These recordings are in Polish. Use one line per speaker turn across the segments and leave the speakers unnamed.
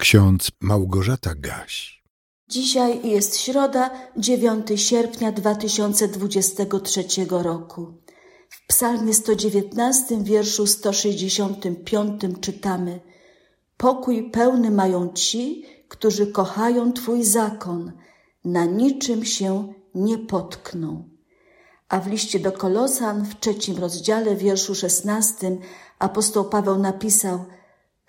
Ksiądz Małgorzata Gaś.
Dzisiaj jest środa, 9 sierpnia 2023 roku. W psalmie 119, wierszu 165 czytamy Pokój pełny mają ci, którzy kochają Twój zakon, na niczym się nie potkną. A w liście do Kolosan w trzecim rozdziale, wierszu szesnastym, apostoł Paweł napisał –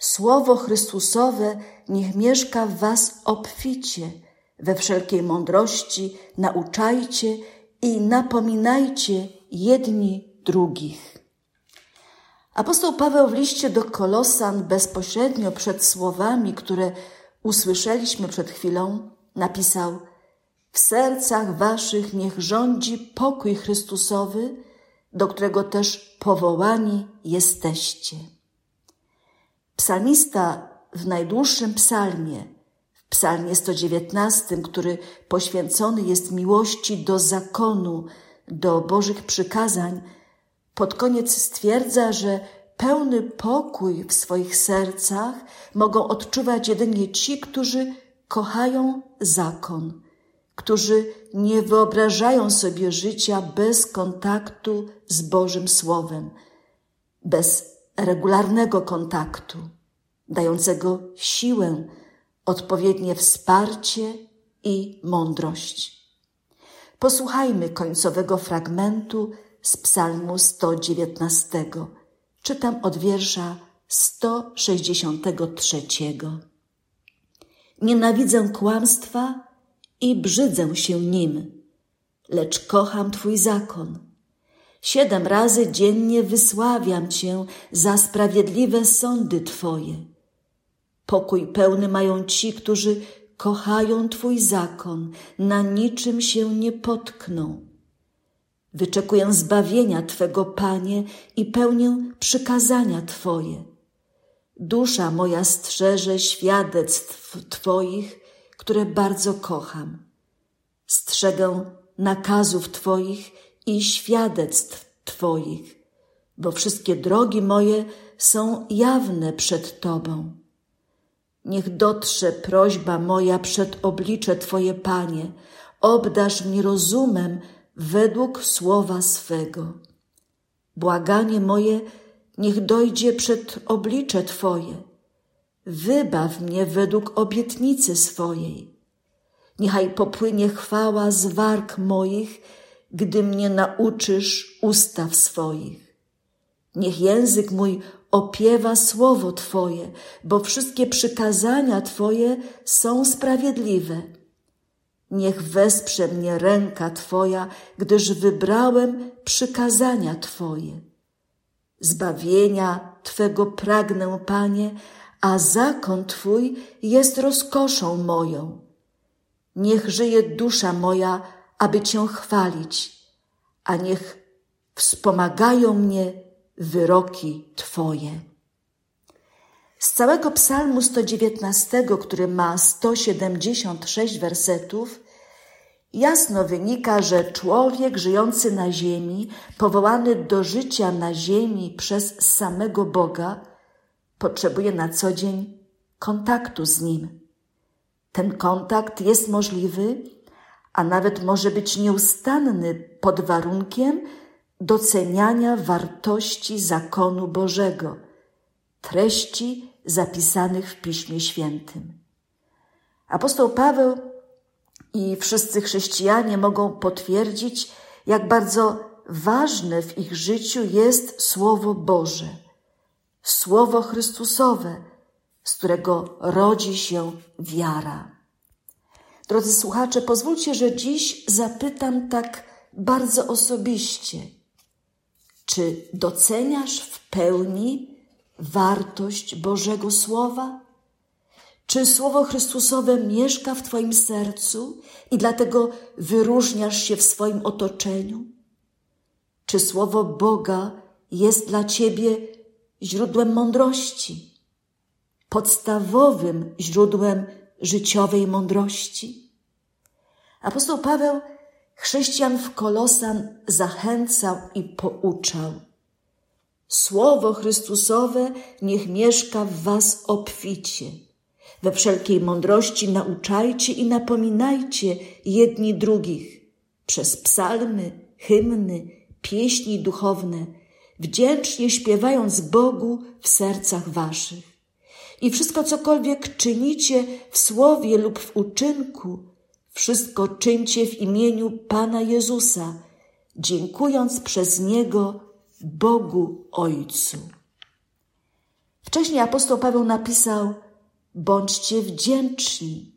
Słowo Chrystusowe niech mieszka w was obficie, we wszelkiej mądrości nauczajcie i napominajcie jedni drugich. Apostoł Paweł w liście do Kolosan bezpośrednio przed słowami, które usłyszeliśmy przed chwilą, napisał: W sercach waszych niech rządzi pokój Chrystusowy, do którego też powołani jesteście. Psalmista w najdłuższym psalmie, w psalmie 119, który poświęcony jest miłości do zakonu, do Bożych przykazań, pod koniec stwierdza, że pełny pokój w swoich sercach mogą odczuwać jedynie ci, którzy kochają zakon, którzy nie wyobrażają sobie życia bez kontaktu z Bożym Słowem, bez regularnego kontaktu, dającego siłę, odpowiednie wsparcie i mądrość. Posłuchajmy końcowego fragmentu z Psalmu 119. Czytam od wiersza 163. Nienawidzę kłamstwa i brzydzę się nim, lecz kocham Twój zakon Siedem razy dziennie wysławiam Cię za sprawiedliwe sądy Twoje. Pokój pełny mają ci, którzy kochają Twój zakon, na niczym się nie potkną. Wyczekuję zbawienia Twego, Panie, i pełnię przykazania Twoje. Dusza moja strzeże świadectw Twoich, które bardzo kocham. Strzegę nakazów Twoich i świadectw Twoich, bo wszystkie drogi moje są jawne przed Tobą. Niech dotrze prośba moja przed oblicze Twoje, Panie, obdasz mnie rozumem według słowa swego. Błaganie moje niech dojdzie przed oblicze Twoje. Wybaw mnie według obietnicy swojej. Niechaj popłynie chwała z warg moich gdy mnie nauczysz ustaw swoich. Niech język mój opiewa słowo Twoje, bo wszystkie przykazania Twoje są sprawiedliwe. Niech wesprze mnie ręka Twoja, gdyż wybrałem przykazania Twoje. Zbawienia Twego pragnę, Panie, a zakon Twój jest rozkoszą moją. Niech żyje dusza moja aby Cię chwalić, a niech wspomagają mnie wyroki Twoje. Z całego Psalmu 119, który ma 176 wersetów, jasno wynika, że człowiek żyjący na ziemi, powołany do życia na ziemi przez samego Boga, potrzebuje na co dzień kontaktu z Nim. Ten kontakt jest możliwy, a nawet może być nieustanny pod warunkiem doceniania wartości zakonu Bożego, treści zapisanych w Piśmie Świętym. Apostoł Paweł i wszyscy chrześcijanie mogą potwierdzić, jak bardzo ważne w ich życiu jest Słowo Boże, Słowo Chrystusowe, z którego rodzi się wiara. Drodzy słuchacze, pozwólcie, że dziś zapytam tak bardzo osobiście. Czy doceniasz w pełni wartość Bożego Słowa? Czy Słowo Chrystusowe mieszka w Twoim sercu i dlatego wyróżniasz się w swoim otoczeniu? Czy Słowo Boga jest dla Ciebie źródłem mądrości, podstawowym źródłem życiowej mądrości. Apostoł Paweł chrześcijan w Kolosan zachęcał i pouczał. Słowo Chrystusowe niech mieszka w was obficie, We wszelkiej mądrości nauczajcie i napominajcie jedni drugich przez psalmy, hymny, pieśni duchowne, wdzięcznie śpiewając Bogu w sercach waszych. I wszystko cokolwiek czynicie w słowie lub w uczynku, wszystko czyńcie w imieniu Pana Jezusa, dziękując przez Niego Bogu Ojcu. Wcześniej apostoł Paweł napisał: Bądźcie wdzięczni,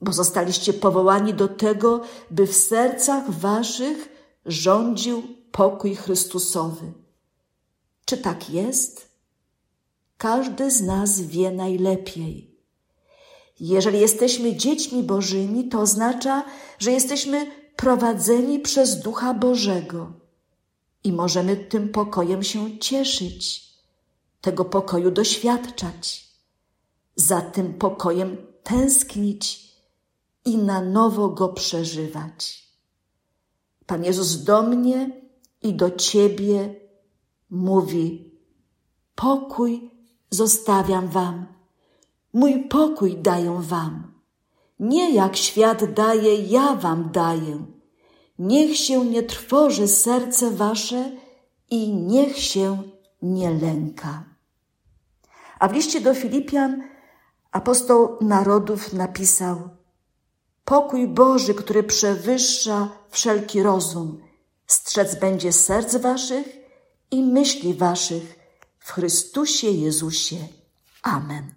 bo zostaliście powołani do tego, by w sercach waszych rządził pokój Chrystusowy. Czy tak jest? Każdy z nas wie najlepiej. Jeżeli jesteśmy dziećmi Bożymi, to oznacza, że jesteśmy prowadzeni przez Ducha Bożego i możemy tym pokojem się cieszyć, tego pokoju doświadczać, za tym pokojem tęsknić i na nowo go przeżywać. Pan Jezus do mnie i do Ciebie mówi: Pokój zostawiam Wam, mój pokój daję Wam. Nie jak świat daje, ja Wam daję. Niech się nie trwoży serce Wasze i niech się nie lęka. A w liście do Filipian apostoł narodów napisał: Pokój Boży, który przewyższa wszelki rozum, strzec będzie serc Waszych i myśli Waszych w Chrystusie Jezusie. Amen.